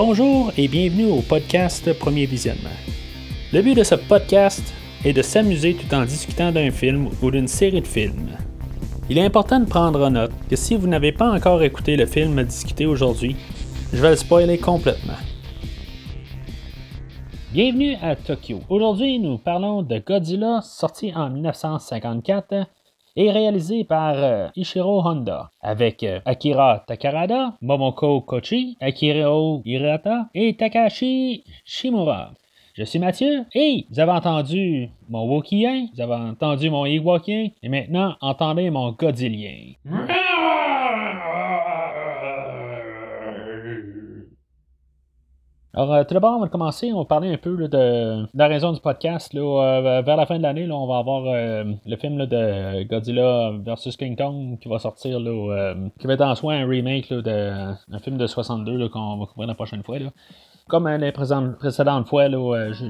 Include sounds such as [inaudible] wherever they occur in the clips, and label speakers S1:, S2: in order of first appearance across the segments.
S1: Bonjour et bienvenue au podcast Premier Visionnement. Le but de ce podcast est de s'amuser tout en discutant d'un film ou d'une série de films. Il est important de prendre en note que si vous n'avez pas encore écouté le film à discuter aujourd'hui, je vais le spoiler complètement. Bienvenue à Tokyo. Aujourd'hui, nous parlons de Godzilla, sorti en 1954 et réalisé par euh, Ishiro Honda, avec euh, Akira Takarada, Momoko Kochi, Akira Hirata et Takashi Shimura. Je suis Mathieu et vous avez entendu mon Wokien, vous avez entendu mon Iwakien et maintenant entendez mon Godzillien. Alors, euh, tout d'abord, on va commencer. On va parler un peu de, la raison du podcast. Euh, vers la fin de l'année, on va avoir euh, le film de Godzilla vs King Kong qui va sortir, qui va être en soi un remake d'un film de 62 qu'on va couvrir la prochaine fois. Comme les précédentes fois,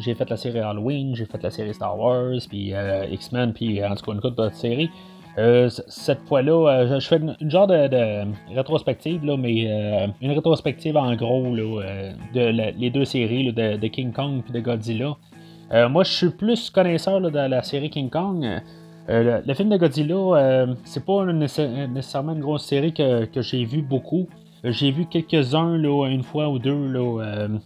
S1: j'ai fait la série Halloween, j'ai fait la série Star Wars, puis X-Men, puis en tout cas une couple d'autres séries. Euh, cette fois-là, euh, je fais une, genre de, rétrospective, là, mais euh, une rétrospective en gros de les deux séries de, King Kong et de Godzilla. moi, je suis plus connaisseur de la série King Kong. Le, film de Godzilla, c'est pas nécessairement une grosse série que, j'ai vu beaucoup. J'ai vu quelques-uns une fois ou deux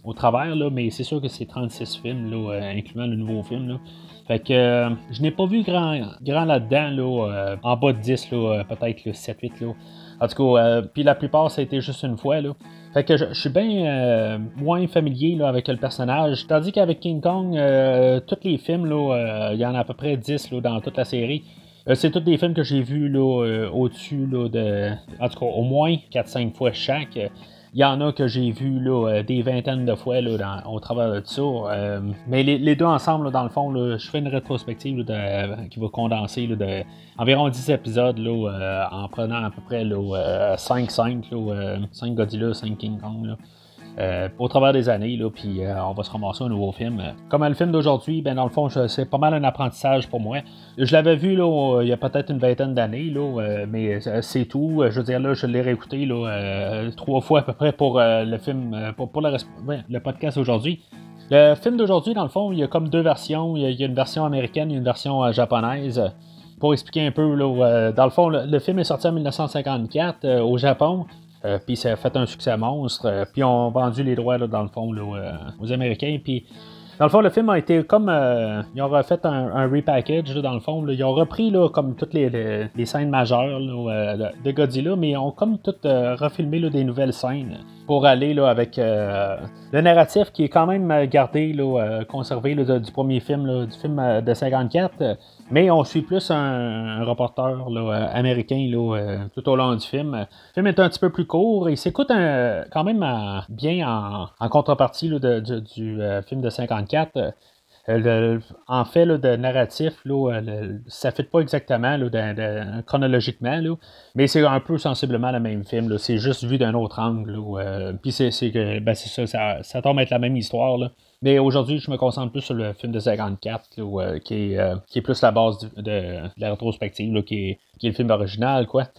S1: au travers, mais c'est sûr que c'est 36 films, incluant le nouveau film. Fait que euh, je n'ai pas vu grand, grand là-dedans, là, euh, en bas de 10, euh, peut-être 7-8. Là. En tout cas, puis la plupart, ça a été juste une fois. Là. Fait que je, suis bien moins familier là, avec le personnage. Tandis qu'avec King Kong, tous les films, il y en a à peu près 10 là, dans toute la série. c'est tous des films que j'ai vus là, au-dessus de. En tout cas, au moins 4-5 fois chaque. Il y en a que j'ai vu là, euh, des vingtaines de fois là, au travers de ça. Euh, mais les, deux ensemble, dans le fond, je fais une rétrospective qui va condenser de environ 10 épisodes euh, en prenant à peu près 5-5, 5 Godzilla, 5 King Kong. Euh, au travers des années, puis euh, on va se ramasser un nouveau film. Comme le film d'aujourd'hui, ben, dans le fond, c'est pas mal un apprentissage pour moi. Je l'avais vu il y a peut-être une vingtaine d'années, euh, mais c'est tout. Je veux dire, là, je l'ai réécouté trois fois à peu près pour le film, pour, le, podcast aujourd'hui. Le film d'aujourd'hui, dans le fond, il y a comme deux versions. Il y a, une version américaine et une version japonaise. Pour expliquer un peu, dans le fond, le, film est sorti en 1954 au Japon. Euh, puis ça a fait un succès monstre. Euh, puis on a vendu les droits, là, dans le fond, euh, aux Américains. Puis dans le fond, le film a été comme. ils ont refait un, repackage, dans le fond. ils ont repris, là, comme toutes les, scènes majeures de Godzilla, mais ils ont comme tout refilmé des nouvelles scènes pour aller là, avec le narratif qui est quand même gardé, conservé du premier film, du film de 54 mais on suit plus un, reporter là, américain là, euh, tout au long du film. Le film est un petit peu plus court. Il s'écoute quand même euh, bien en, contrepartie du euh, film de 54. en fait, de narratif, là, ça ne fait pas exactement chronologiquement, mais c'est un peu sensiblement le même film. C'est juste vu d'un autre angle. Puis c'est, ben, ça, ça, ça tombe être la même histoire. Mais aujourd'hui, je me concentre plus sur le film de 54, euh, qui, est, euh, qui, est, plus la base de, la rétrospective, qui, est, qui, est, le film original. quoi.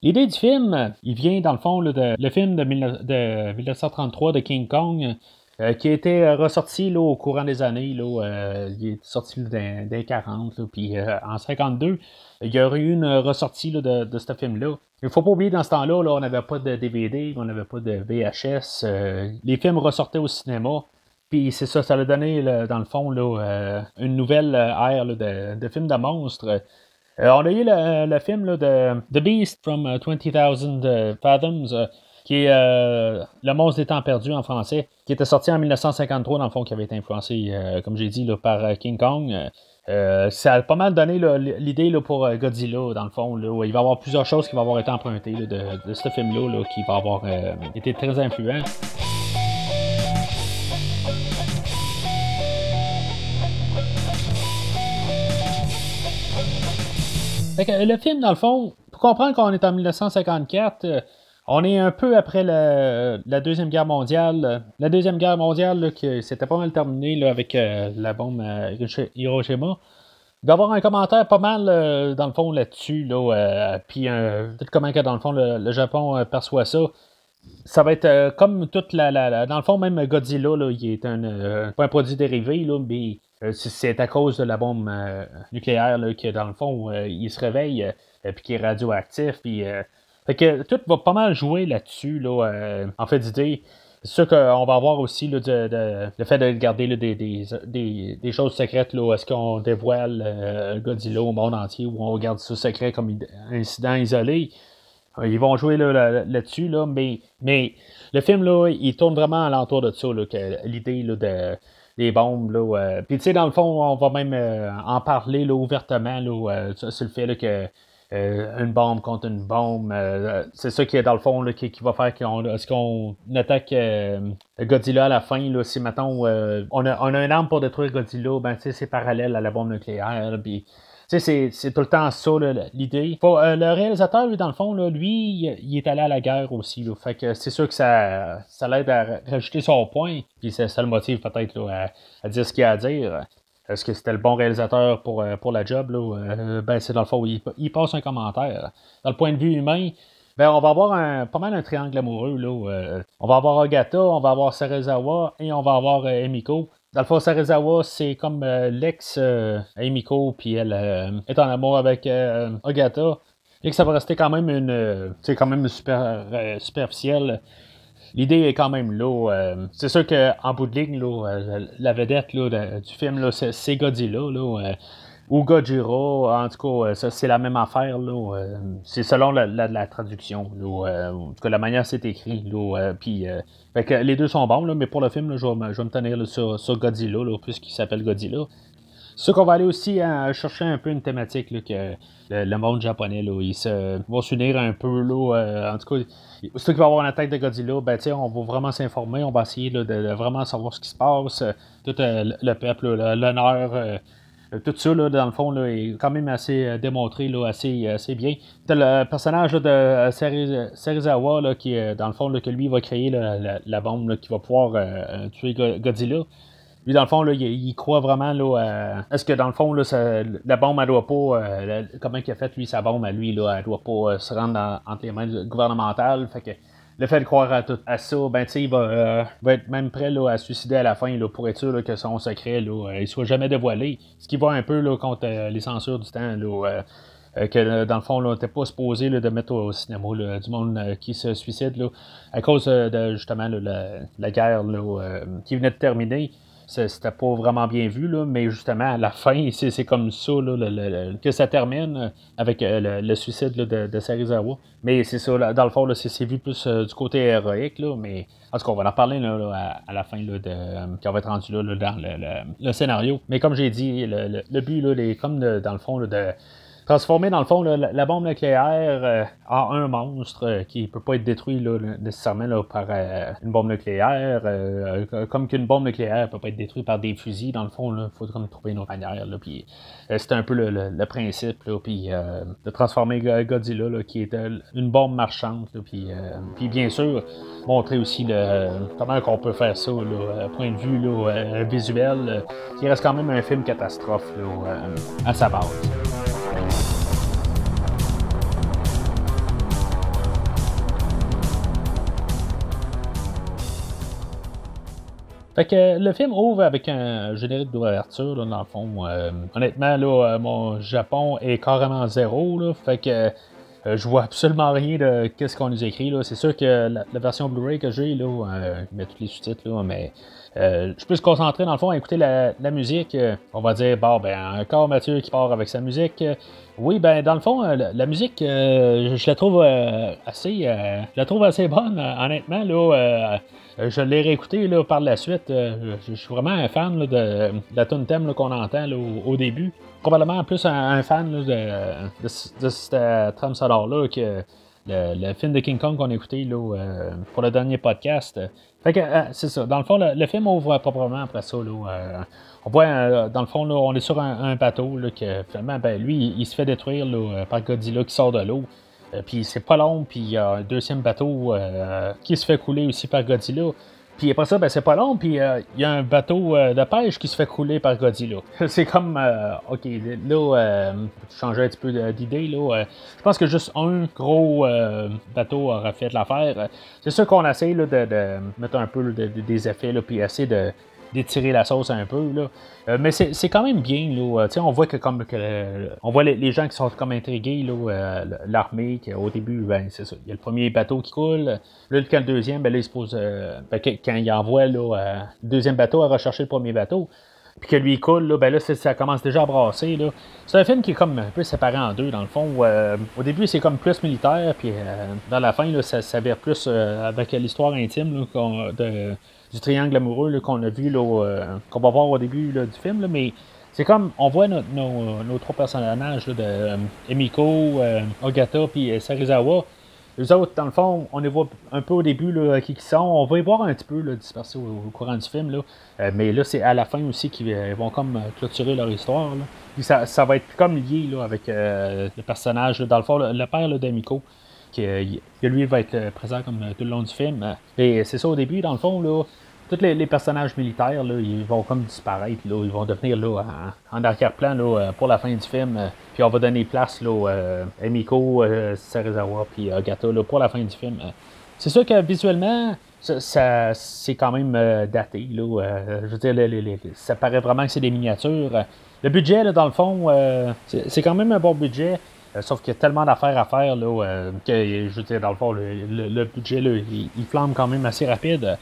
S1: L'idée du film, il vient dans le fond de le film de, 1933 de King Kong, euh, qui a été ressorti au courant des années. Il est sorti dans, les 40, puis en 52, il y aurait eu une ressortie de, de, ce film-là. Il ne faut pas oublier, dans ce temps-là, on n'avait pas de DVD, on n'avait pas de VHS. les films ressortaient au cinéma. Puis c'est ça, ça a donné, dans le fond, là, euh, une nouvelle euh, ère de, films de monstres. Euh, on a eu le, film de The Beast from 20,000 Fathoms, qui est Le monstre des temps perdus en français, qui était sorti en 1953, dans le fond, qui avait été influencé, comme j'ai dit, par King Kong. ça a pas mal donné l'idée pour Godzilla, dans le fond. Là, il va y avoir plusieurs choses qui vont avoir été empruntées de, de, ce film-là, qui va avoir été très influent. Le film, dans le fond, pour comprendre qu'on est en 1954, euh, on est un peu après la, Deuxième Guerre mondiale. La Deuxième Guerre mondiale, qui c'était pas mal terminé avec euh, la bombe euh, Hiroshima. Il va y avoir un commentaire pas mal, dans le fond, là-dessus. Là, puis, peut-être comment que, dans le fond, le, Japon perçoit ça. ça va être comme toute la, Dans le fond, même Godzilla, là, il est un, un produit dérivé, là, mais c'est à cause de la bombe nucléaire là, que, dans le fond, il se réveille, puis qui est radioactif, puis. fait que tout va pas mal jouer là-dessus, là, en fait d'idée. C'est sûr qu'on va avoir aussi le fait de garder des, choses secrètes. Est-ce qu'on dévoile euh, Godzilla au monde entier ou on garde ça secret comme incident isolé? Euh, ils vont jouer là-dessus, là, mais, mais le film, là, il tourne vraiment alentour de ça, l'idée de, des bombes. Là, euh. Puis, tu sais, dans le fond, on va même en parler là, ouvertement là, sur le fait que euh, une bombe contre une bombe. Euh, c'est ça qui est dans le fond qui, va faire qu'on est-ce qu'on attaque euh, Godzilla à la fin. Là, si maintenant on, a, on a une arme pour détruire Godzilla, ben c'est parallèle à la bombe nucléaire. C'est, tout le temps ça l'idée. le réalisateur, dans le fond, lui, il est allé à la guerre aussi. fait que c'est sûr que ça, ça l'aide à rajouter son point. Puis ça, le motive peut-être à, dire ce qu'il a à dire. Est-ce que c'était le bon réalisateur pour, euh, pour la job? Là? Euh, ben, c'est dans le fond, il, il, passe un commentaire. Dans le point de vue humain, ben, on va avoir un, pas mal un triangle amoureux. Là. Euh, on va avoir Agatha, on va avoir Sarezawa et on va avoir Emiko. Dans le c'est comme l'ex Emiko, puis elle est en amour avec Agatha. Et que ça va rester quand même une. c'est quand même super, superficiel l'idée est quand même là. Euh, c'est sûr qu'en bout de ligne, euh, la vedette du film, c'est Godzilla. Là, euh, ou Gojira, en tout cas, c'est la même affaire. c'est selon la, traduction. en tout cas, la manière c'est écrit. puis, les deux sont bons, mais pour le film, je, vais, me tenir sur, Godzilla, puisqu'il s'appelle Godzilla. C'est qu'on va aller aussi chercher un peu une thématique que le, monde japonais, là, ils se, vont s'unir un peu. Là, en tout cas, qu'il va y avoir une attaque de Godzilla, ben, on va vraiment s'informer, on va essayer de, vraiment savoir ce qui se passe, euh, tout euh, le peuple, l'honneur, euh, tout ça, dans le fond, est quand même assez démontré, là, assez, assez bien. le personnage de Serizawa, qui, dans le fond, que lui va créer la, bombe qui va pouvoir tuer Godzilla. Lui, dans le fond, il, croit vraiment là, à ce que, dans le fond, la bombe, elle doit pas. Euh, comment il a fait, lui, sa bombe à lui, là, elle doit pas euh, se rendre entre les mains gouvernementales. Fait que le fait de croire à, tout, à ça, ben, il va, euh, va, être même prêt là, à se suicider à la fin là, pour être sûr que son secret là, il soit jamais dévoilé. Ce qui va un peu contre les censures du temps. Que dans le fond, on n'était pas supposé de mettre au cinéma du monde qui se suicide à cause de justement la, guerre qui venait de terminer c'était pas vraiment bien vu, là, mais justement, à la fin, [laughs] c'est comme ça que ça termine avec euh, le, suicide de, de, Sarizawa. Mais c'est ça, dans le fond, c'est vu plus euh, du côté héroïque, là, mais en tout cas, on va en parler à, la fin de, euh, va être rendu là, dans le, scénario. Mais comme j'ai dit, le, but, est comme dans le fond de transformer dans le fond la, bombe nucléaire euh, en un monstre euh, qui peut pas être détruit nécessairement par euh, une bombe nucléaire, comme qu'une bombe nucléaire peut pas être détruite par des fusils. Dans le fond, il faudrait trouver une autre manière. puis c'est un peu le, principe, de transformer Godzilla, qui est une bombe marchande, puis, bien sûr montrer aussi comment on peut faire ça, là, point de vue visuel, qui reste quand même un film catastrophe à sa base. Fait que le film ouvre avec un générique d'ouverture, dans le fond. Euh, honnêtement, là, euh, mon Japon est carrément zéro, fait que euh, je vois absolument rien de qu'est-ce qu'on nous écrit. Là. C'est sûr que la, version Blu-ray que j'ai, là, je mets tous les sous-titres, là, mais je peux se concentrer dans le fond à écouter la, musique. on va dire, bon, ben, encore Mathieu qui part avec sa musique. Oui, ben, dans le fond, la, musique, je, la trouve assez, la trouve assez bonne, honnêtement, là. Euh, je l'ai réécouté là, par la suite. Euh, je, suis vraiment un fan de, la tune thème qu'on entend au, début. Probablement plus un, fan de, cette trame sonore-là que le, film de King Kong qu'on a écouté là, pour le dernier podcast. Fait que c'est ça. Dans le fond, le, film ouvre proprement après ça. on voit, dans le fond, on est sur un, bateau que finalement, ben, lui, il, se fait détruire par Godzilla qui sort de l'eau. Euh, puis c'est pas long, puis il y a un deuxième bateau euh, qui se fait couler aussi par Godzilla. Puis après ça, ben, c'est pas long, puis il y a un bateau de pêche qui se fait couler par Godzilla. [laughs] c'est comme, ok, là, changer un petit peu d'idée, là. je pense que juste un gros bateau aura fait l'affaire. C'est sûr qu'on essaie de, de, mettre un peu des effets, puis essayer de d'étirer la sauce un peu. Là. Euh, mais c'est quand même bien. Là. on voit que comme que, on voit les, gens qui sont comme intrigués, euh, l'armée, au début, ben, c'est ça. Il y a le premier bateau qui coule. Là, quand le deuxième, ben, là, il se pose. Euh, ben, quand il envoie là, le deuxième bateau à rechercher le premier bateau. Puis que lui coule, là, ben là, ça commence déjà à brasser. Là. C'est un film qui est comme un peu séparé en deux, dans le fond. au début, c'est comme plus militaire, puis dans la fin, là, ça s'avère plus avec l'histoire intime de, du triangle amoureux qu'on a vu, euh, qu'on va voir au début du film. mais c'est comme, on voit nos, trois personnages de euh, Emiko, euh, Ogata puis Sarizawa. Les autres, dans le fond, on les voit un peu au début qui, qui sont. On va y voir un petit peu dispersés au, courant du film. Mais là, c'est à la fin aussi qu'ils vont comme clôturer leur histoire. Puis ça, ça, va être comme lié avec le personnage, dans le fond, le, père d'Emiko. Que, lui va être présent comme tout le long du film. Et c'est ça au début, dans le fond, là, tous les, personnages militaires, là, ils vont comme disparaître. Là, ils vont devenir là, en, arrière-plan là, euh, pour la fin du film. Euh, puis on va donner place là, euh, Emiko, euh, Serizawa, puis Gata là, pour la fin du film. C'est sûr que visuellement, ça, c'est quand même daté. Là, je veux dire, ça paraît vraiment que c'est des miniatures. Le budget, là, dans le fond, c'est, quand même un bon budget. sauf qu'il y a tellement d'affaires à faire là, que, je veux dire, dans le fond, le, budget, là, il, il, flambe quand même assez rapide.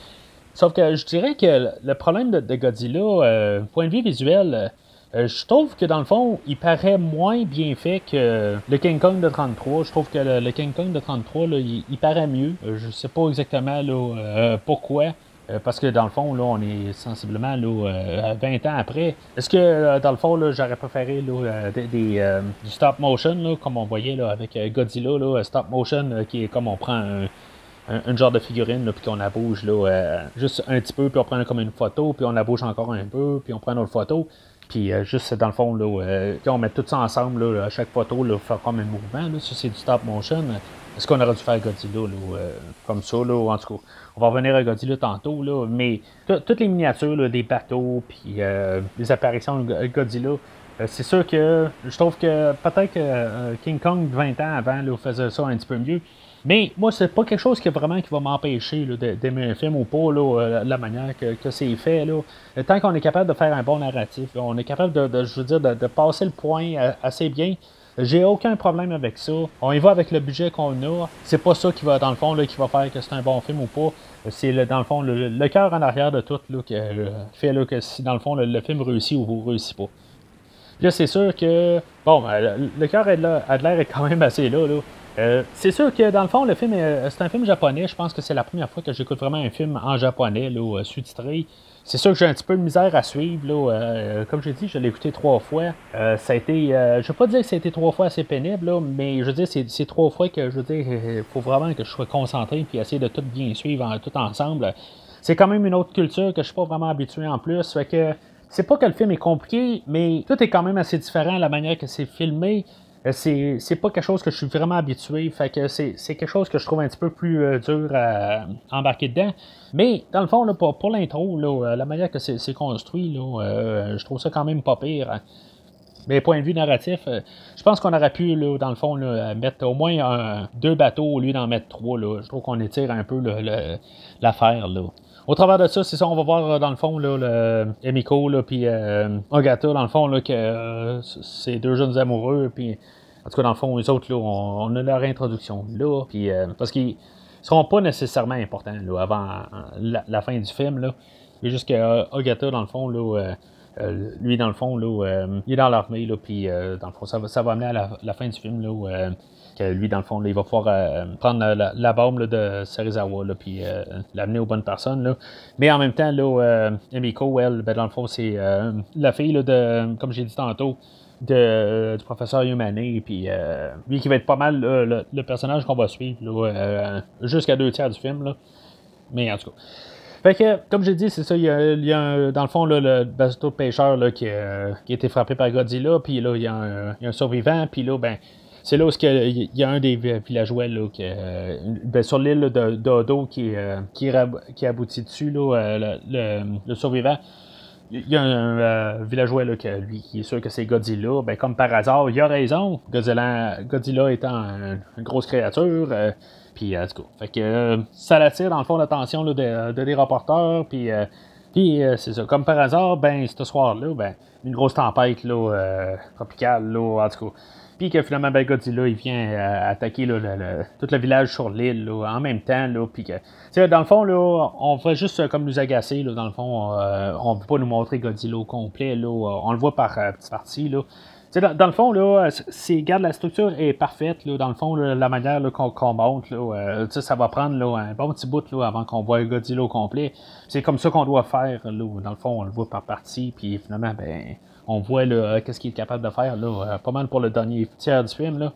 S1: Sauf que je dirais que le problème de, Godzilla, euh, point de vue visuel, euh, je trouve que dans le fond, il paraît moins bien fait que le King Kong de 33. Je trouve que le, King Kong de 33, il, paraît mieux. Euh, je sais pas exactement pourquoi. Parce que dans le fond, là, on est sensiblement là, 20 ans après. Est-ce que dans le fond, j'aurais préféré des, du stop motion, comme on voyait avec Godzilla, stop motion, qui est comme on prend un, un, genre de figurine, puis qu'on la bouge là, euh, juste un petit peu, puis on prend comme une photo, puis on la bouge encore un peu, puis on prend une autre photo. Puis euh, juste dans le fond, là, euh, on met tout ça ensemble, là, à chaque photo, là, faire comme un mouvement. Là, ça, c'est du stop motion. Est-ce qu'on aurait dû faire Godzilla là, comme ça? Là, en tout cas, on va revenir à Godzilla tantôt, là, mais toutes les miniatures des bateaux, puis les apparitions de Godzilla, c'est sûr que je trouve que peut-être que King Kong 20 ans avant là, faisait ça un petit peu mieux. Mais moi, c'est pas quelque chose qui vraiment qui va m'empêcher d'aimer un film ou pas, euh, la manière que, c'est fait. Là. Tant qu'on est capable de faire un bon narratif, on est capable de, je veux dire, de, passer le point euh, assez bien. J'ai aucun problème avec ça. On y va avec le budget qu'on a. C'est pas ça qui va, dans le fond, qui va faire que c'est un bon film ou pas. C'est, dans le fond, le, cœur en arrière de tout là, qui euh, fait que si, dans le fond, le, film réussit ou réussit pas. là, c'est sûr que, bon, ben, le, cœur a de l'air quand même assez là. là. Euh, c'est sûr que dans le fond, le film, c'est un film japonais. Je pense que c'est la première fois que j'écoute vraiment un film en japonais, là, euh, sous-titré. C'est sûr que j'ai un petit peu de misère à suivre. Là, euh, comme j'ai dit, je l'ai écouté trois fois. ça a été, je vais pas dire que ça a été trois fois assez pénible, mais je veux dire, c'est, trois fois que je veux dire, [laughs] faut vraiment que je sois concentré et essayer de tout bien suivre tout ensemble. C'est quand même une autre culture que je suis pas vraiment habitué en plus. Que c'est pas que le film est compliqué, mais tout est quand même assez différent la manière que c'est filmé. Euh, c'est, pas quelque chose que je suis vraiment habitué. Fait que c'est, quelque chose que je trouve un petit peu plus euh, dur à embarquer dedans. Mais dans le fond, là, pour, pour l'intro, euh, la manière que c'est, construit, là, je trouve ça quand même pas pire. Hein. Mais point de vue narratif, je pense qu'on aurait pu, là, dans le fond, là, mettre au moins deux bateaux au lieu d'en mettre trois. Là. Je trouve qu'on étire un peu l'affaire. Là. Au travers de ça, c'est ça, on va voir dans le fond là, le Emiko là, puis euh, dans le fond, là, que euh, c'est deux jeunes amoureux, puis en tout cas, dans le fond, les autres, là, on, a leur introduction là, puis euh, parce qu'ils seront pas nécessairement importants là, avant la, fin du film. Là. Juste que Ogata, dans le fond, là, lui, dans le fond, là, il est dans l'armée, là, puis dans le fond, ça va, ça va amener à la, fin du film, là, lui, dans le fond, il va pouvoir euh, prendre la, bombe de Serizawa, là, puis euh, l'amener aux bonnes personnes. Là. Mais en même temps, là, euh, Emiko, elle, ben, dans le fond, c'est la fille de, comme j'ai dit tantôt, du professeur Yumane, puis lui qui va être pas mal le, personnage qu'on va suivre jusqu'à deux tiers du film. Là. Mais en tout cas. Fait que, comme j'ai dit, c'est ça, il y a, dans le fond le bateau pêcheur là, qui, qui, a été frappé par Godzilla, puis là, il y, a un, un survivant, puis là, ben, c'est là où il y a un des villageois là, qui, ben, sur l'île de d'Odo qui, qui, qui aboutit dessus, là, le, survivant il y a un villageois là, lui, qui est sûr que c'est Godzilla. Ben, comme par hasard, il a raison. Godzilla, Godzilla étant une grosse créature. Puis, cas, fait que, ça attire dans le fond l'attention de, de, des rapporteurs. Puis, puis c'est ça. Comme par hasard, ben, ce soir-là, ben, une grosse tempête tropicale, là, en tout cas. Puis que finalement, ben, Godzilla, il vient euh, attaquer tout le village sur l'île en même temps. Puis que, dans le fond, on fait juste euh, comme nous agacer. Dans le fond, euh, on ne veut pas nous montrer Godzilla au complet. On le voit par petites parties. Dans, dans, le fond, là, c'est, garde la structure est parfaite. Là, dans le fond, la manière qu'on, qu'on monte, là, ça va prendre là, un bon petit bout là, avant qu'on voit Godzilla au complet. C'est comme ça qu'on doit faire. Là, dans le fond, on le voit par partie. Puis finalement, ben, on voit euh, qu'est-ce qu'il est capable de faire, là, euh, pas mal pour le dernier tiers du film. Là.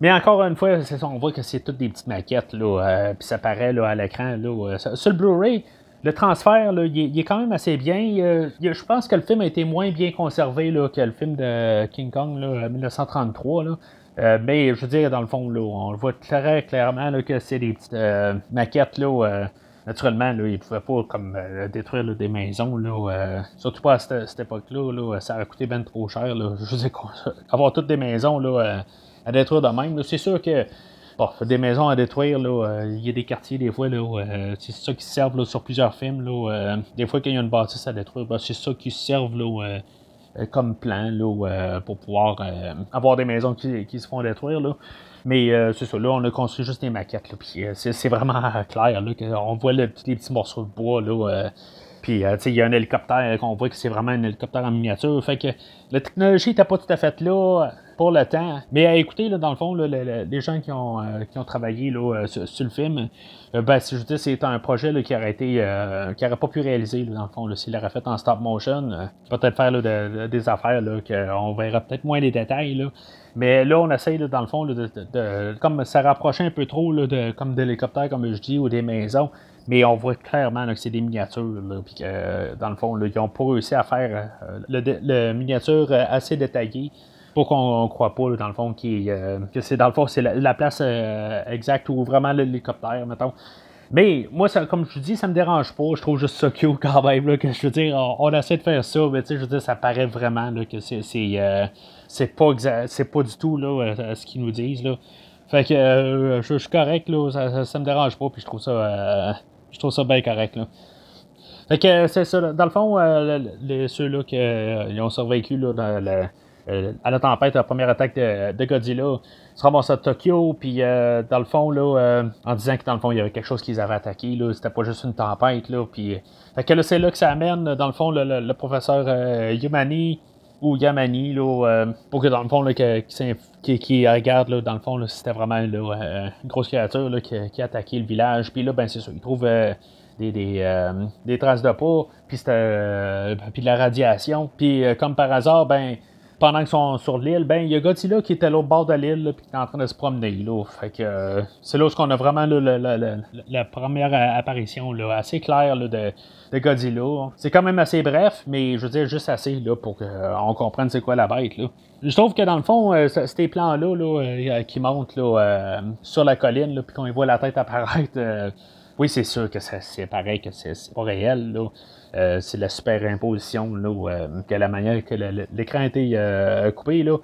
S1: Mais encore une fois, on voit que c'est toutes des petites maquettes, là, euh, puis ça paraît là, à l'écran. Là, sur le Blu-ray, le transfert, là, il, est, quand même assez bien. je pense que le film a été moins bien conservé là, que le film de King Kong, là, 1933. Là. mais je veux dire, dans le fond, là, on le voit très clairement que c'est des petites maquettes là, naturellement, là, ils ne pouvaient pas comme, euh, détruire des maisons. Là, euh, surtout pas à cette, époque-là. Là, ça aurait coûté bien trop cher. Je veux dire, [laughs] avoir toutes des maisons là, euh, à détruire de même. C'est sûr que bon, des maisons à détruire, là, il y a des quartiers des fois, là, c'est ça qui servent là, sur plusieurs films. Là, des fois, qu'il y a une bâtisse à détruire, ben, c'est ça qui servent là, comme plan là, pour pouvoir avoir des maisons qui, qui se font détruire. Là. Mais euh, c'est ça, là, on a construit juste des maquettes. Là, puis euh, c'est, vraiment [laughs] clair. Là, on voit les petits morceaux de bois. Là, euh, puis, il y a un hélicoptère qu'on voit que c'est vraiment un hélicoptère en miniature. Fait que la technologie n'était pas tout à fait là pour le temps. Mais à écouter, là, dans le fond, là, les, gens qui ont, ont travaillé là, sur, le film, ben, je dis, c'est un projet là, qui aurait été qui pas pu réaliser, dans le fond. S'il l'aurait fait en stop motion, peut-être faire des affaires là, qu'on verra peut-être moins les détails. Là. Mais là, on essaye, dans le fond, de, comme ça rapprochait un peu trop de, comme d'hélicoptères, comme je dis, ou des maisons. Mais on voit clairement que c'est des miniatures. puis que, dans le fond, ils n'ont pas réussi à faire euh, le, miniature euh, assez détaillée pour qu'on croit pas, dans le fond, euh, que c'est dans le fond, c'est la, place exacte où vraiment l'hélicoptère, mettons. Mais moi, ça, comme je vous dis, ça me dérange pas. Je trouve juste ça cute quand même. que je veux dire, on, essaie de faire ça, mais tu sais, je veux dire, ça paraît vraiment que c'est c'est pas c'est pas du tout là, euh, ce qu'ils nous disent. Là. Fait que euh, je, suis correct, là, ça, ça, me dérange pas, puis je trouve ça euh, je trouve ça bien correct. Là. Fait que c'est ça. Dans le fond, les, ceux-là qui ont survécu là, dans à la tempête, la première attaque de, Godzilla, se ramassent à Tokyo, puis dans le fond, là, en disant que dans le fond, il y avait quelque chose qu'ils avaient attaqué, là, c'était pas juste une tempête, là, puis... Fait que là, c'est là que ça amène, dans le fond, le, professeur Yumani, ou Yamani, là, euh, pour que dans le fond, là, qui, regarde, là, dans le fond, c'était vraiment euh, une grosse créature qui, a attaqué le village. Puis là, ben, c'est ça, il trouve euh, des, des, des, traces de pas, puis, puis de la radiation. Puis comme par hasard, ben, pendant qu'ils sont sur l'île, ben il y a Godzilla qui était à l'autre bord de l'île puis qui est en train de se promener là. Fait que c'est là où on a vraiment la première apparition là, assez claire de, Godzilla. C'est quand même assez bref, mais je veux dire juste assez là, pour qu'on comprenne c'est quoi la bête. Là. Je trouve que dans le fond, euh, ces plans-là là, euh, qui montent là, euh, sur la colline, puis qu'on voit la tête apparaître, oui, c'est sûr que c'est pareil, que c'est pas réel. Là. c'est la superimposition, là, que la manière que l'écran a été coupé. Là.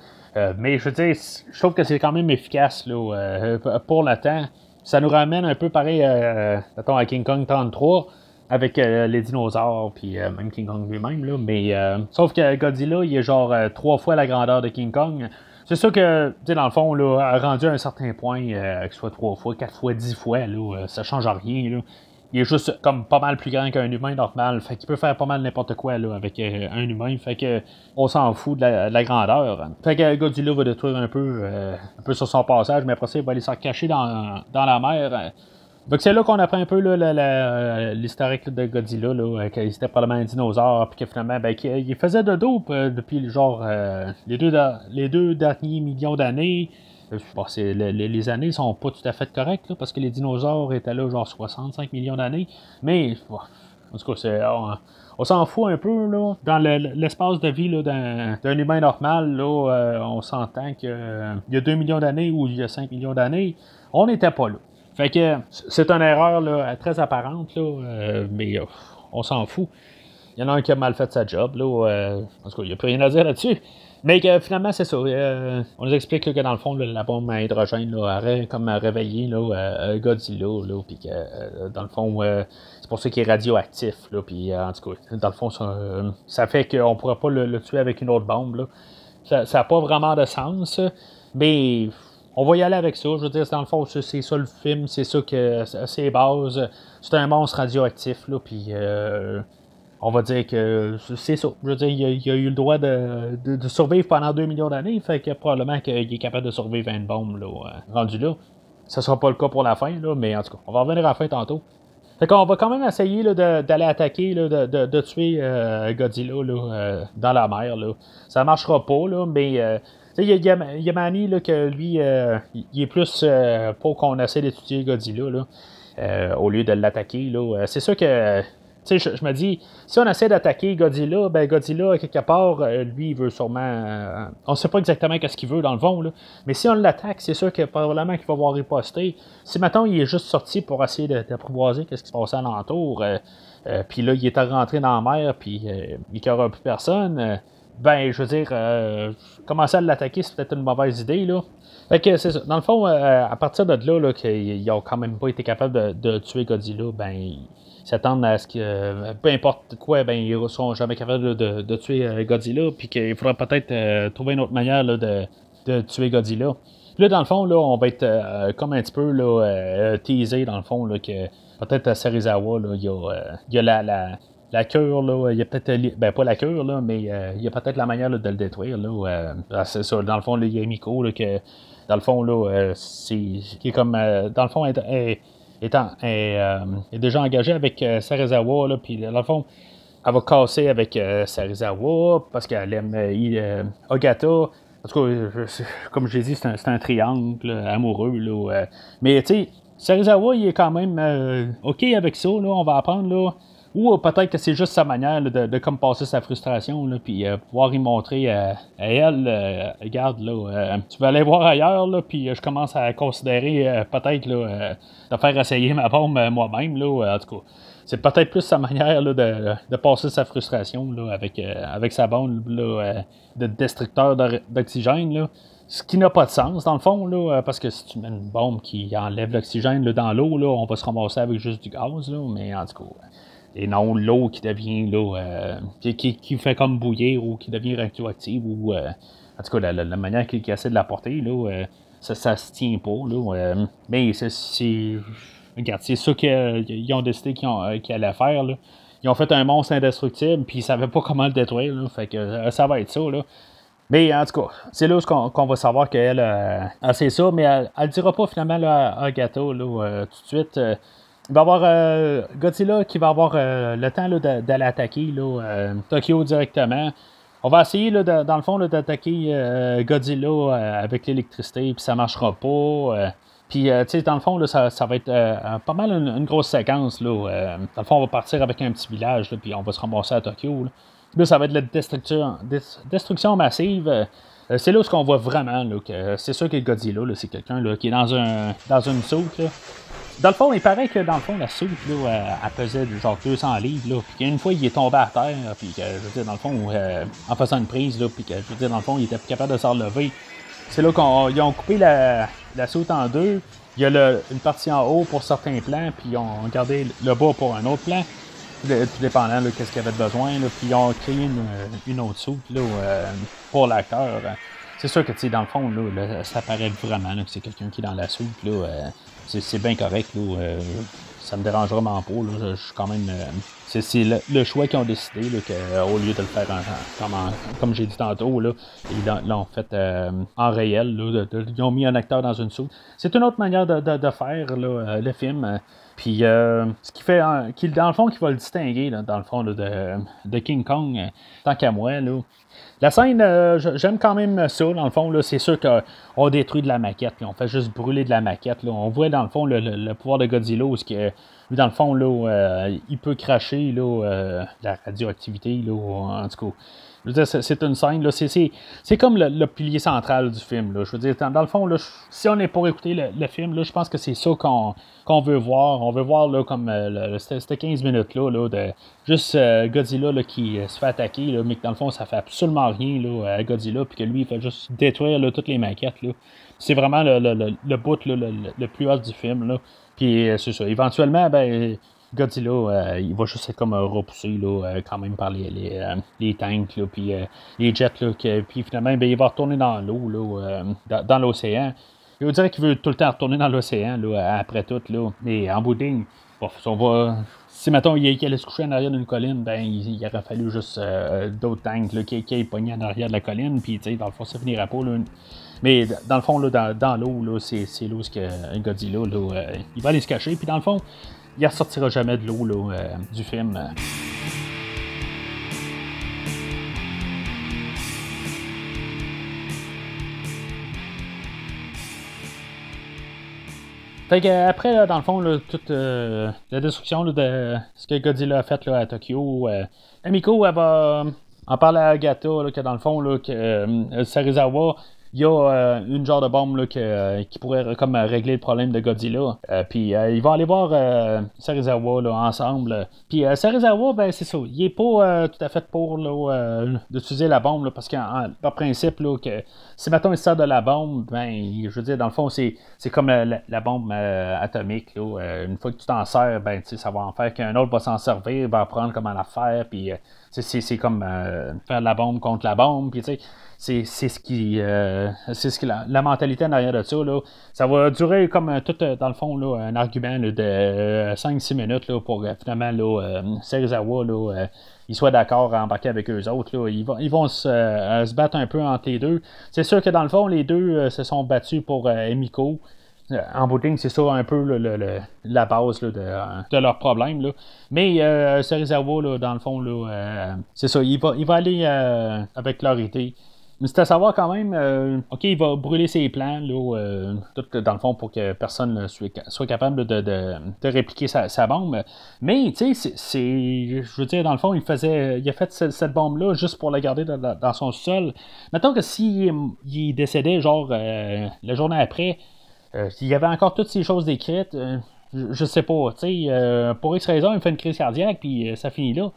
S1: mais je veux dire, je trouve que c'est quand même efficace là, pour le temps. Ça nous ramène un peu pareil, à King Kong 33 avec euh, les dinosaures, puis euh, même King Kong lui-même. Mais euh, sauf que Godzilla, il est genre trois fois la grandeur de King Kong. C'est sûr que, tu sais, dans le fond, là, rendu à un certain point, que ce soit trois fois, quatre fois, dix fois, là, ça change rien. Là. Il est juste comme pas mal plus grand qu'un humain normal. Fait qu'il peut faire pas mal n'importe quoi là, avec un humain. Fait que on s'en fout de la, grandeur. Fait que Godzilla va détruire un peu, un peu sur son passage, mais après ça, il va aller se cacher dans, dans la mer. Donc c'est là qu'on apprend un peu l'historique de Godzilla, là, qu'il était probablement un dinosaure, puis que finalement, ben, il faisait de dope euh, depuis genre euh, les, deux, derniers millions d'années. Euh, les, années sont pas tout à fait correctes, parce que les dinosaures étaient là genre 65 millions d'années. Mais En tout cas, c'est, on, s'en fout un peu. Dans l'espace de vie d'un, humain normal, là, on s'entend qu'il y a 2 millions d'années ou il y a 5 millions d'années, on n'était pas là. Fait que c'est une erreur là, très apparente, là, mais on s'en fout. Il y en a un qui a mal fait sa job, là. en tout cas, il n'y a plus rien à dire là-dessus. Mais que, finalement, c'est ça. Euh, on nous explique que dans le fond, la bombe à hydrogène là, aurait comme réveillé là, euh, Godzilla. Là, puis que, euh, dans le fond, c'est pour ça qu'il est radioactif. Là, puis, en tout cas, dans le fond, ça, fait qu'on ne pourra pas le, tuer avec une autre bombe. Là. Ça n'a pas vraiment de sens. Mais on va y aller avec ça. Je veux dire, dans le fond, c'est ça le film. C'est ça que c'est base. C'est un monstre radioactif. Là, puis on va dire que c'est ça. Je veux dire, il a, eu le droit de, survivre pendant 2 millions d'années, fait que probablement qu'il est capable de survivre à une bombe là, euh, rendu là. Ce sera pas le cas pour la fin, là, mais en tout cas, on va revenir à la fin tantôt. Fait qu'on va quand même essayer d'aller attaquer, de, tuer euh, Godzilla euh, dans la mer. Là. Ça marchera pas, là, mais il y, a, y, Manny que lui, il est plus pour qu'on essaie d'étudier Godzilla là, au lieu de l'attaquer. C'est sûr que sais, je, me dis, si on essaie d'attaquer Godzilla, ben Godzilla, quelque part, euh, lui, il veut sûrement. Euh, on sait pas exactement qu'est-ce qu'il veut dans le fond, là. Mais si on l'attaque, c'est sûr que probablement qu'il va voir riposter. Si maintenant il est juste sorti pour essayer d'apprivoiser qu'est-ce qui se passe alentour, euh, puis là, il est rentré dans la mer, puis il n'y aura plus personne, ben, je veux dire, commencer à l'attaquer, c'est peut-être une mauvaise idée, là. Fait que c'est ça. Dans le fond, à partir de là, là qu'ils n'ont quand même pas été capables de, tuer Godzilla, ben s'attendent à ce que peu importe quoi, ben, ils ne seront jamais capables de, tuer euh, Godzilla, puis qu'il faudra peut-être euh, trouver une autre manière de, tuer Godzilla. là, dans le fond, là, on va être euh, comme un petit peu là, teasé, dans le fond, là, que peut-être à Serizawa, il y a, la, la, la cure, là, il y a peut-être, ben pas la cure, là, mais il y a peut-être la manière de le détruire. Là, c'est ça, dans le fond, il y a Miko, que dans le fond, là, c'est, qui est comme, dans le fond, est, étant, euh, est, déjà engagée avec euh, Sarizawa, là, puis dans le fond, elle va casser avec euh, Sarizawa parce qu'elle aime euh, Ogata. En tout cas, comme je l'ai dit, c'est un, un, triangle amoureux. Là, mais tu sais, Sarizawa, il est quand même OK avec ça. Là, on va apprendre. Là, ou peut-être que c'est juste sa manière de, comme passer sa frustration, là, puis pouvoir y montrer à elle, regarde, là, tu vas aller voir ailleurs, puis je commence à considérer peut-être de faire essayer ma bombe euh, moi-même. En tout cas, c'est peut-être plus sa manière de, passer sa frustration avec, euh, avec sa bombe euh, de destructeur d'oxygène. Ce qui n'a pas de sens, dans le fond, là, parce que si tu mets une bombe qui enlève l'oxygène dans l'eau, on va se ramasser avec juste du gaz. Là, mais en tout cas, et non l'eau qui devient là, qui, qui, fait comme bouillir ou qui devient radioactive ou en tout cas la, manière qu'il essaie de la porter là, ça, ça se tient pas. Là, mais c'est. Regarde, c'est ça qu'ils ont décidé qu'ils, euh, allaient faire. Là. Ils ont fait un monstre indestructible, puis ils savaient pas comment le détruire. Là, fait que euh, ça va être ça. Là. Mais en tout cas, c'est là qu'on, va savoir qu'elle euh, c'est ça, mais elle, ne dira pas finalement là, à Agatha là, tout de suite. Il va y avoir Godzilla qui va avoir le temps d'aller attaquer Tokyo directement. On va essayer, là, dans le fond, d'attaquer euh, Godzilla euh, avec l'électricité, puis ça marchera pas. Euh. puis, tu sais, dans le fond, là, ça, va être pas mal une, grosse séquence. Là, dans le fond, on va partir avec un petit village, puis on va se ramasser à Tokyo. Là, ça va être la destruction, destruction massive. c'est là où on voit vraiment que c'est sûr que Godzilla, c'est quelqu'un qui est dans, un, dans une soupe. Dans le fond, il paraît que dans le fond, la soupe, là, elle, pesait genre 200 livres, là, puis qu'une fois, il est tombé à terre, puis que, je veux dire, dans le fond, euh, en faisant une prise, là, puis que, je veux dire, dans le fond, il était capable de s'en relever. C'est là qu'ils ont coupé la, la soute en deux. Il y a une partie en haut pour certains plans, puis ils ont gardé le bas pour un autre plan. Tout dépendant de qu'est-ce qu'il avait besoin, puis ils ont créé une, autre soupe là, euh, pour l'acteur. C'est sûr que, tu sais, dans le fond, là, ça paraît vraiment que c'est quelqu'un qui est dans la soupe. Là, euh, c'est bien correct. Là, euh, ça me dérange vraiment pas. Je suis quand même. Euh, c'est le, choix qu'ils ont décidé, là, que, au lieu de le faire comme, j'ai dit tantôt, là, ils l'ont fait en réel. Ils ont mis un acteur dans une soupe. C'est une autre manière de, faire le film. Puis, ce qui fait, qui, dans le fond, qui va le distinguer, dans le fond, de, de, King Kong, tant qu'à moi, là, la scène, euh, j'aime quand même ça. Dans le fond, c'est sûr qu'on détruit de la maquette. on fait juste brûler de la maquette. On voit dans le fond le, pouvoir de Godzilla où que dans le fond, là, il peut cracher là, la radioactivité, là, en tout cas. C'est une scène, c'est comme le, pilier central du film. Là. Je veux dire, dans, le fond, là, si on est pour écouter le, film, là, je pense que c'est ça qu'on veut voir. On veut voir là, comme euh, c'était 15 minutes là, là de juste euh, Godzilla là, qui se fait attaquer, là, mais que dans le fond, ça fait absolument rien là, à Godzilla, puis que lui, il fait juste détruire là, toutes les maquettes. C'est vraiment le, le, le, bout le, plus haut du film. Là. Puis euh, c'est ça. Éventuellement, ben Godzilla, euh, il va juste être comme euh, repoussé là, quand même par les, les, tanks, là, puis les jets, là, puis finalement, ben, il va retourner dans l'eau, là, dans, l'océan. Il dirait qu'il veut tout le temps retourner dans l'océan, là, après tout, là. Mais en bout de ligne, on va, si mettons il, allait se coucher en arrière d'une colline, ben il, aurait fallu juste d'autres tanks qui, qui pogné en arrière de la colline, puis dans le fond ça finira pas. Là. Mais dans le fond, là, dans, l'eau, c'est, c'est l'eau que Godzilla, là, il va aller se cacher, puis dans le fond, il ressortira jamais de l'eau là, euh, du film. Que, après, là, dans le fond, là, toute euh, la destruction là, de ce que Godzilla a fait là, à Tokyo, euh, Amiko, va en parler à Agatha, là, que dans le fond, là, que euh, il y a euh, une genre de bombe là, euh, qui pourrait comme régler le problème de Godzilla. Euh, puis ils vont aller voir Serizawa là, ensemble. Puis Serizawa, ben c'est ça. Il est pas tout à fait pour d'utiliser la bombe parce qu'en principe, là, que si maintenant il sort de la bombe, ben je veux dire, dans le fond, c'est, comme la, bombe atomique. Une fois que tu t'en sers, ben ça va en faire qu'un autre va s'en servir, va apprendre comment la faire. Puis c'est, comme faire la bombe contre la bombe. Puis tu sais c'est ce qui euh, c'est ce que la, mentalité en arrière de ça là, ça va durer comme euh, tout euh, dans le fond là, un argument de 5-6 minutes là, pour finalement là, Serizawa là, soit d'accord à embarquer avec eux autres là. Ils, vont, ils vont se, se, battre un peu entre les deux c'est sûr que dans le fond les deux se sont battus pour Emiko en bouting, c'est ça un peu la base de, de, leur problème. Là. Mais euh, Serizawa, dans le fond, c'est ça. Il va, aller avec leur idée. Mais c'est à savoir quand même, euh, OK, il va brûler ses plans, euh, tout dans le fond, pour que personne ne soit, capable de, répliquer sa, bombe. Mais, tu sais, c'est, je veux dire, dans le fond, il faisait, il a fait cette, bombe-là juste pour la garder dans, son sol. Mettons que s'il il décédait, genre, euh, la journée après, s'il y avait encore toutes ces choses décrites, je, je, sais pas, tu sais, pour X raison, il fait une crise cardiaque, puis ça finit là.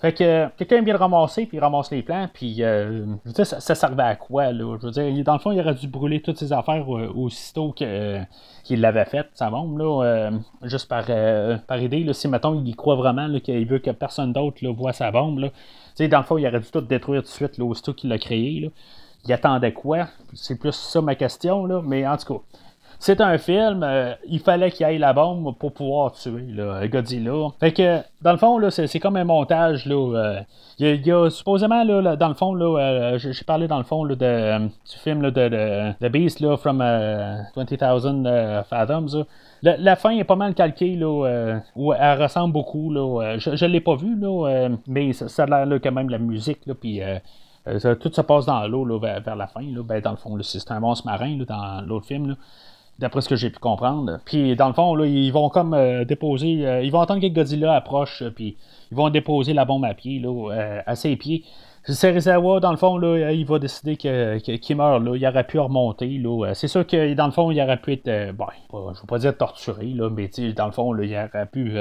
S1: Fait que quelqu'un vient le ramasser, puis il ramasse les plans, puis euh, je veux dire, ça, servait à quoi, là? Je veux dire, dans le fond, il aurait dû brûler toutes ses affaires euh, aussitôt qu'il l'avait fait, sa bombe, là, euh, juste par, par idée, là, si, mettons, il croit vraiment qu'il veut que personne d'autre voit sa bombe, là. Tu sais, dans le fond, il aurait dû tout détruire tout de suite, là, aussitôt qu'il l'a créé, là. Il attendait quoi? C'est plus ça ma question, là, mais en tout cas c'est un film, euh, il fallait qu'il aille la bombe pour pouvoir tuer là, Godzilla. Fait que, dans le fond, là, c'est, comme un montage. Là, euh, il, y a, supposément, là, dans le fond, là, euh, j'ai, parlé dans le fond là, du film là, de, de, Beast là, from 20,000 Fathoms. La, fin est pas mal calquée, là, où elle ressemble beaucoup. Là, je ne l'ai pas vu, là, mais ça, a l'air là, quand même la musique, là, tout se passe dans l'eau vers, vers, la fin. Là. Ben, dans le fond, c'est un monstre marin là, dans l'autre film. D'après ce que j'ai pu comprendre. Puis dans le fond, là, ils vont comme euh, déposer, euh, ils vont attendre que Godzilla approche, euh, puis ils vont déposer la bombe à pied, là, à ses pieds. Serizawa, dans le fond, là, il va décider qu'il meurt. Là. Il aurait pu remonter. Là. C'est sûr que dans le fond, il aurait pu être. bon, je ne veux pas dire torturé, là, mais dans le fond, là, il aurait pu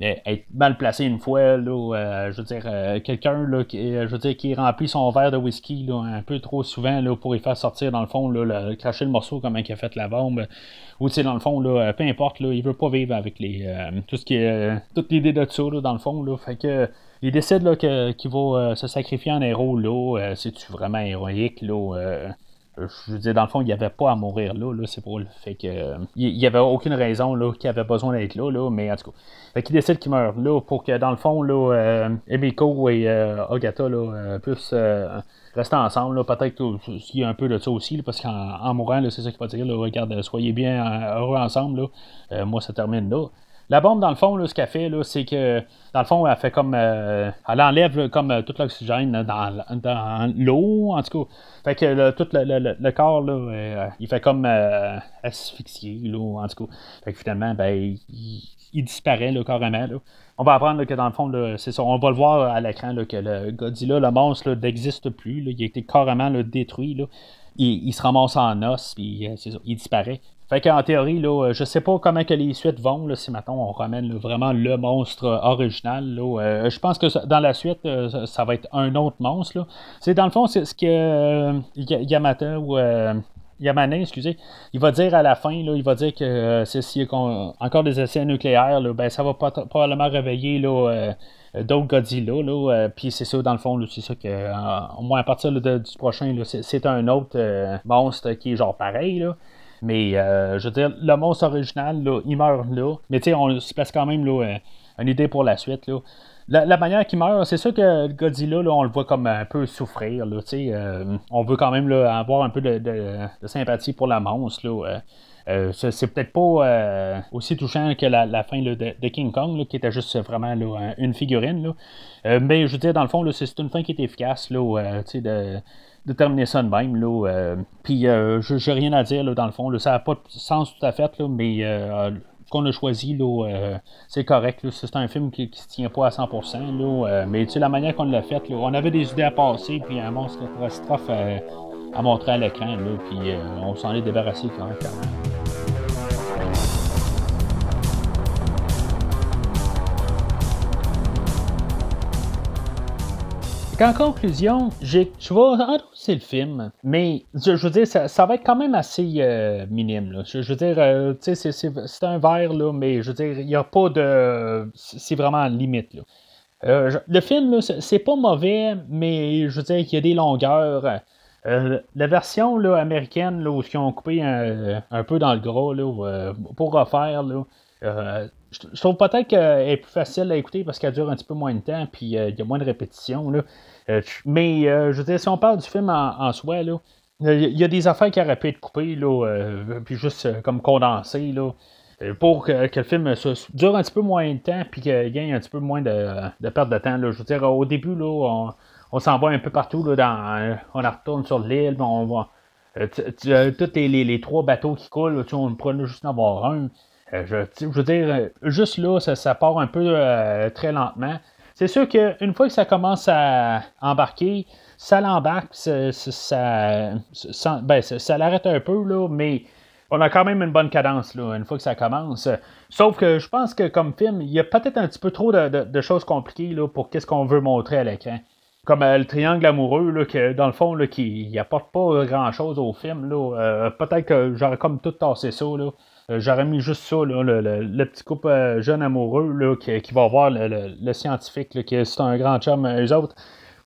S1: être mal placé une fois, là, euh, je veux dire, euh, quelqu'un qui, euh, je dire, qui remplit son verre de whisky là, un peu trop souvent là, pour y faire sortir, dans le fond, là, cracher le morceau comme il a fait la bombe. Ou dans le fond, là, peu importe, là, il veut pas vivre avec les tout ce qui toute l'idée de ça, là, dans le fond. Là, fait que il décide qu'il va se sacrifier en héros là. C'est-tu vraiment héroïque là? Je veux dire, dans le fond, il n'y avait pas à mourir là, là c'est pour le fait que. il n'y avait aucune raison là, qu'il avait besoin d'être là, là, mais en tout cas. Fait qu'il décide qu'il meurt là pour que, dans le fond, là, euh, et euh, Ogata là, euh, puissent rester ensemble. Peut-être qu'il y a un peu de ça aussi, parce qu'en mourant, c'est ça qu'il va dire là, regarde, soyez bien heureux ensemble. Là. moi, ça termine là. La bombe, dans le fond, là, ce qu'elle fait, c'est que, dans le fond, elle fait comme. elle enlève comme tout l'oxygène dans, l'eau, en tout cas. Fait que tout le, corps, là, euh, il fait comme euh, asphyxier, là, en tout cas. Fait que finalement, ben, il, il disparaît carrément. On va apprendre que dans le fond, c'est ça. On va le voir à l'écran que le Godzilla, le monstre, n'existe plus. Il a été carrément détruit. Il, se ramasse en os, puis euh, il disparaît. Fait qu'en théorie, là, je sais pas comment que les suites vont, là, si maintenant on ramène vraiment le monstre original. Là, je pense que dans la suite, ça, va être un autre monstre. C'est dans le fond, c'est ce que Yamata ou Yamane, excusez, il va dire à la fin, là, il va dire que euh, s'il y a encore des essais nucléaires, là, ben, ça va pas probablement réveiller là, euh, d'autres Godzilla. Là, euh, puis c'est ça, dans le fond, c'est ça que, au moins à partir du prochain, c'est, un autre monstre qui est genre pareil. Là. Mais je veux dire, le monstre original, il meurt là. Mais tu sais, on se passe quand même là, une idée pour la suite. Là la, manière qu'il meurt, c'est sûr que Godzilla, là, on le voit comme un peu souffrir. Là, euh, on veut quand même là, avoir un peu de, sympathie pour la monstre. Là, euh, euh, c'est peut-être pas aussi touchant que la, fin de, King Kong, qui était juste vraiment une figurine. mais je veux dire, dans le fond, c'est une fin qui est efficace là, de terminer ça de même. Puis, je n'ai rien à dire, dans le fond. ça n'a pas de sens tout à fait, là, mais qu'on a choisi, euh, c'est correct. C'est un film qui ne se tient pas à 100%. Là, euh, mais la manière qu'on l'a fait, on avait des idées à passer, puis un monstre catastrophe à, à montrer à l'écran, puis euh, on s'en est débarrassé quand même. En conclusion, je vais endosser le film, mais je, veux dire, ça, va être quand même assez euh, minime. Je, veux dire, euh, c'est un verre, là, mais je veux dire, il n'y a pas de. C'est vraiment limite. Là. Euh, le film, c'est pas mauvais, mais je veux dire, il y a des longueurs. la version là, américaine, là, où ils ont coupé un, peu dans le gros là, pour refaire, là, je, trouve peut-être qu'elle est plus facile à écouter parce qu'elle dure un petit peu moins de temps, puis euh, il y a moins de répétitions. Là. Euh, mais euh, je veux dire, si on parle du film en, soi, là, il y a des affaires qui auraient pu être coupées, là, puis juste comme condensées, là, pour que, le film dure un petit peu moins de temps, puis qu'il gagne un petit peu moins de, perte de temps. Je veux dire, au début, là, on, s'en va un peu partout, là, dans, on retourne sur l'île, on va. tous les, les, trois bateaux qui coulent, on pourrait juste en avoir un. Euh, je, veux dire, euh, juste là, ça, part un peu euh, très lentement. C'est sûr qu'une fois que ça commence à embarquer, ça l'embarque, ça, ça, ben, ça, l'arrête un peu, là, mais on a quand même une bonne cadence là, une fois que ça commence. Sauf que je pense que comme film, il y a peut-être un petit peu trop de, choses compliquées là, pour qu'est-ce qu'on veut montrer à l'écran. Comme le triangle amoureux, là, que dans le fond, là, qui apporte pas grand-chose au film. Là, peut-être que j'aurais comme tout tassé ça. Là. Euh, j'aurais mis juste ça, le, petit couple euh, jeune amoureux là, qui, va voir le, scientifique, là, qui c'est un grand chum, euh, eux autres,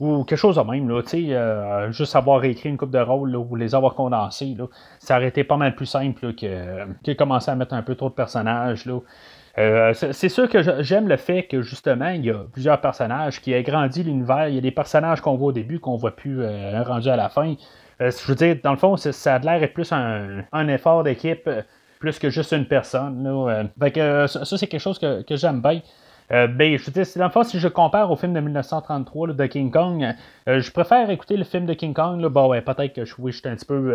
S1: ou quelque chose de même, là, juste avoir écrit une coupe de rôle ou les avoir condensés, ça aurait été pas mal plus simple que, que commencer à mettre un peu trop de personnages. C'est sûr que j'aime le fait que justement il y a plusieurs personnages qui agrandit l'univers. Il y a des personnages qu'on voit au début qu'on voit plus rendu à la fin. je veux dire, dans le fond, ça a l'air plus un, un effort d'équipe plus que juste une personne. Là. Euh. Euh, ça, c'est quelque chose que, j'aime bien. Euh, ben, je veux si je compare au film de 1933 de King Kong, je préfère écouter le film de King Kong. Bon, peut-être que je, suis un petit peu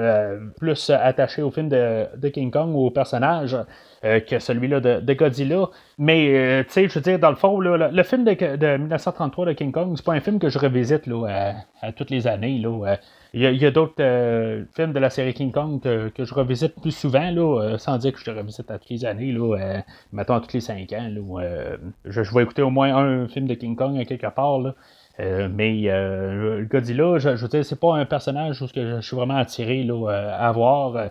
S1: plus attaché au film de, King Kong ou au personnage que celui-là de, Godzilla. Mais, tu sais, je veux dire, dans le fond, le, film de, 1933 de King Kong, c'est pas un film que je revisite là, à, toutes les années. Là. Il y a, d'autres euh, films de la série King Kong que, je revisite plus souvent, là, euh, sans dire que je les revisite à toutes les années, là, euh, mettons tous les cinq ans. je, vais écouter au moins un film de King Kong à quelque part. Là. mais Godzilla, je, je veux dire, c'est pas un personnage où je, suis vraiment attiré là, à voir.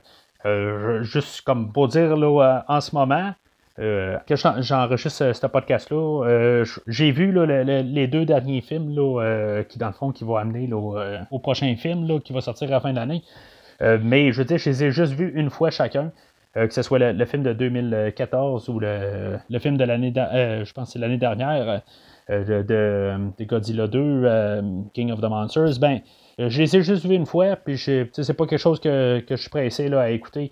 S1: juste comme pour dire là, en ce moment, euh, j'enregistre ce, podcast-là, euh, j'ai vu les deux derniers films là, qui, dans le fond, qui vont amener au prochain film là, qui va sortir à la fin de l'année. Euh, mais je veux dire, je les ai juste vus une fois chacun. que ce soit le, film de 2014 ou le, film de l'année, je pense c'est l'année dernière, de, de, Godzilla 2, King of the Monsters, ben, je les ai juste vus une fois, puis c'est pas quelque chose que, que je suis pressé là, à écouter.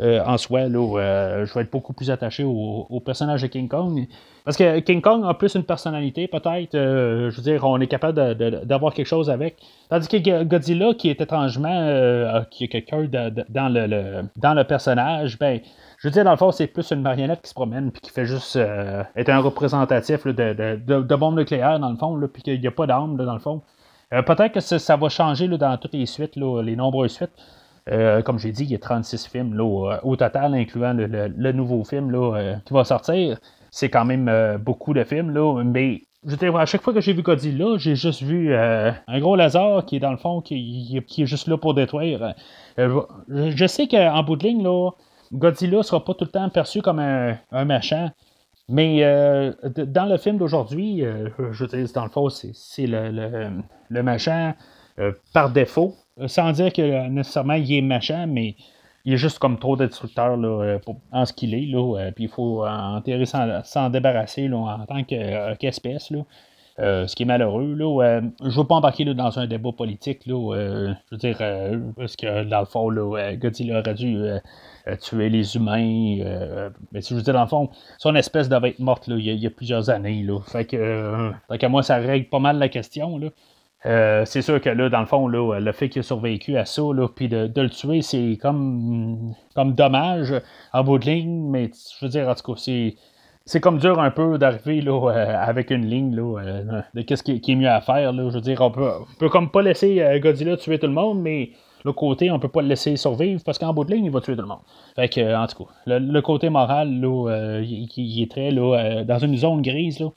S1: Euh, en soi, là, euh, je vais être beaucoup plus attaché au, personnage de King Kong. Parce que King Kong a plus une personnalité, peut-être. Euh, je veux dire, on est capable d'avoir quelque chose avec. Tandis que Godzilla, qui est étrangement qui est quelqu'un dans, le, personnage, ben, je veux dire, dans le fond, c'est plus une marionnette qui se promène puis qui fait juste être un représentatif de, bombes nucléaires, dans le fond, puis qu'il n'y a pas d'armes, dans le fond. Peut-être que ça, va changer dans toutes les suites, les nombreuses suites. Comme j'ai dit, il y a 36 films là, au, total, incluant le, nouveau film là, qui va sortir. C'est quand même beaucoup de films, là, mais je à chaque fois que j'ai vu Godzilla, j'ai juste vu euh, un gros laser qui est dans le fond, qui, est juste là pour détruire. Euh, je sais qu'en bout de ligne, là, Godzilla sera pas tout le temps perçu comme un, un machin. Mais euh, dans le film d'aujourd'hui, je veux dire, dans le fond, c'est le, machin par défaut. Sans dire que nécessairement il est machin, mais il est juste comme trop de destructeur là, en ce qu'il est. Là, puis il faut enterrer s'en débarrasser là, en tant qu'espèce. Euh, ce qui est malheureux. Là, je ne veux pas embarquer là, dans un débat politique. Là, euh, je veux dire, euh, parce que dans le fond, là, Godzilla aurait dû tuer les humains. mais si je veux dire, dans le fond, son espèce devait être morte là, il, y a, plusieurs années. Là. Fait que, fait que moi, ça règle pas mal la question. Là. Euh, c'est sûr que là, dans le fond, là, le fait qu'il a survécu à ça, puis de, le tuer, c'est comme, comme dommage en bout de ligne, mais je veux dire, en tout cas, c'est. C'est comme dur un peu d'arriver là, euh, avec une ligne là, euh, de qu'est-ce qui, est mieux à faire. Là. Je veux dire, on peut, peut comme pas laisser Godzilla tuer tout le monde, mais le côté, on peut pas le laisser survivre parce qu'en bout de ligne, il va tuer tout le monde. Fait que, en tout cas, le, côté moral, là, il, est très là, dans une zone grise. Là.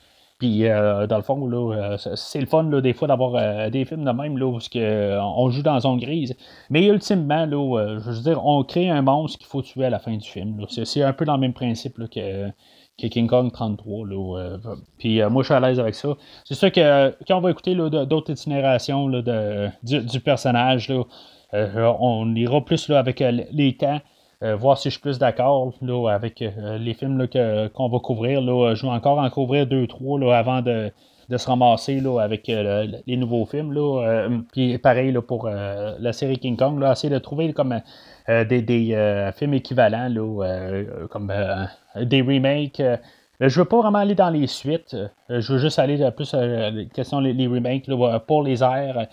S1: Puis, euh, dans le fond, là, euh, c'est le fun là, des fois d'avoir euh, des films de même là, où on joue dans zone grise. Mais ultimement, là, je veux dire, on crée un monstre qu'il faut tuer à la fin du film. C'est un peu dans le même principe que, King Kong 33. Là, puis moi, je suis à l'aise avec ça. C'est sûr que quand on va écouter d'autres incinérations de, du, personnage, on ira plus avec les temps. Euh, voir si je suis plus d'accord avec euh, les films qu'on va couvrir. Là. Je vais encore en couvrir deux, trois là, avant de, se ramasser là, avec euh, les nouveaux films. Puis pareil pour la série King Kong, là, essayer de trouver comme des, films équivalents, comme des remakes. je veux pas vraiment aller dans les suites. je veux juste aller plus question les, les remakes pour les airs.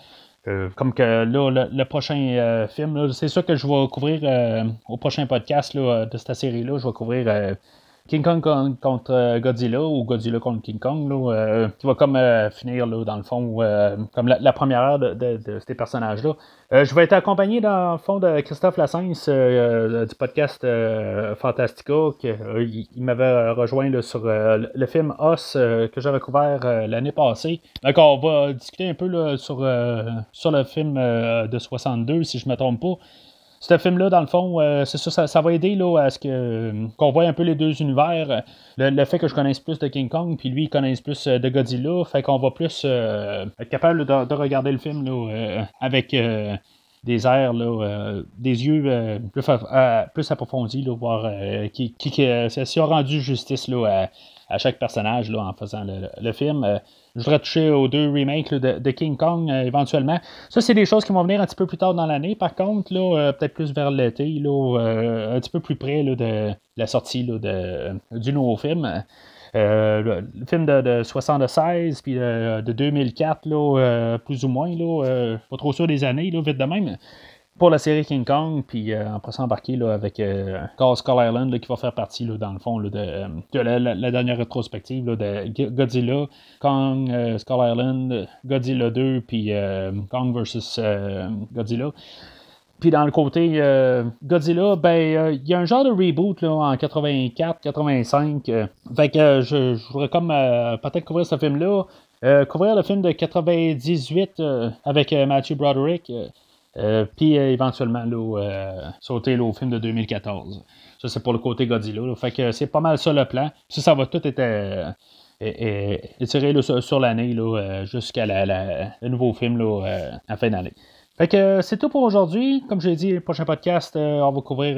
S1: Euh, comme que là, le, prochain euh, film, c'est sûr que je vais couvrir euh, au prochain podcast de cette série-là, je vais couvrir King Kong contre Godzilla ou Godzilla contre King Kong, là, qui va comme finir là, dans le fond, comme la, première heure de, ces personnages-là. je vais être accompagné dans le fond de Christophe Lassens du podcast Fantastica, qui il, m'avait rejoint sur le film Os que j'avais couvert l'année passée. Donc on va discuter un peu sur, sur le film de 62, si je ne me trompe pas ce film-là, dans le fond, euh, c'est ça, ça, va aider là, à ce que qu'on voit un peu les deux univers. Le, fait que je connaisse plus de King Kong, puis lui, il connaisse plus euh, de Godzilla, fait qu'on va plus euh, être capable de, regarder le film là, avec des airs, là, des yeux plus, plus, approfondis, là, voir qui, qui, qui a rendu justice là, à, chaque personnage là, en faisant le film je voudrais toucher aux deux remakes de, King Kong euh, éventuellement. Ça, c'est des choses qui vont venir un petit peu plus tard dans l'année. Par contre, là, euh, peut-être plus vers l'été, euh, un petit peu plus près de la sortie de, du nouveau film. Le, film de, de 76 puis de, 2004, là, plus ou moins, là, pas trop sûr des années, là, vite de même pour la série King Kong, puis euh, en passant embarquer là, avec euh, Skull Island qui va faire partie là, dans le fond de, euh, la, dernière rétrospective de Godzilla, Kong, euh, Skull Island, Godzilla 2, puis Kong vs Godzilla. Puis dans le côté Godzilla, ben il y a un genre de reboot là, en 84-85. fait que je, je voudrais peut-être couvrir ce film-là. couvrir le film de 98 avec Matthew Broderick. Euh, puis euh, éventuellement là, euh, sauter au film de 2014. Ça, c'est pour le côté Godzilla. Fait que c'est pas mal ça le plan. Ça, ça va tout être étiré sur, l'année jusqu'à le nouveau film là, à fin d'année. Fait que c'est tout pour aujourd'hui. Comme j'ai dit, le prochain podcast, on va couvrir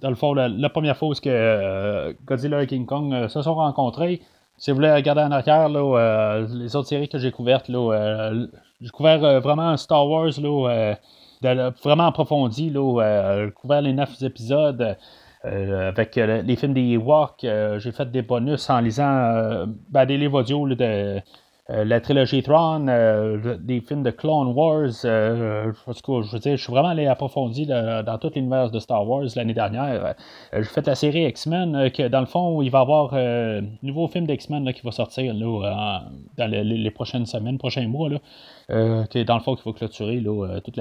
S1: dans le fond la, première fois où que Godzilla et King Kong se sont rencontrés. Si vous voulez regarder en arrière, les autres séries que j'ai couvertes, j'ai couvert euh, vraiment Star Wars euh, vraiment approfondi. Là, euh, couvert les neuf épisodes. avec les films des Ewoks, j'ai fait des bonus en lisant ben, des livres audio de, la trilogie Tron, des films de Clone Wars. je veux dire, je suis vraiment allé approfondir dans tout l'univers de Star Wars l'année dernière. j'ai fait la série X-Men, que dans le fond, il va y avoir un nouveau film d'X-Men qui va sortir dans les, prochaines semaines, prochains mois. Là, qui dans le fond, qui va clôturer tout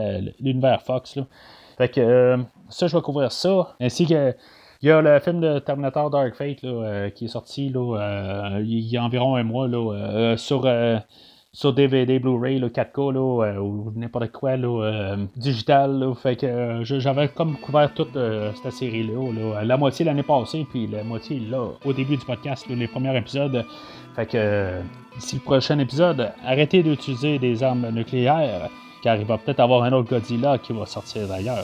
S1: l'univers Fox. Fait que ça, je vais couvrir ça. Ainsi que il y a le film de Terminator Dark Fate euh, qui est sorti là, euh, il y a environ un mois là, euh, sur, sur DVD, Blu-ray, 4K ou n'importe quoi digital. fait que j'avais comme couvert toute cette série-là. la moitié l'année passée, puis la moitié là, au début du podcast, les premiers épisodes. Fait que d'ici le prochain épisode, arrêtez d'utiliser des armes nucléaires, car il va peut-être avoir un autre Godzilla qui va sortir d'ailleurs.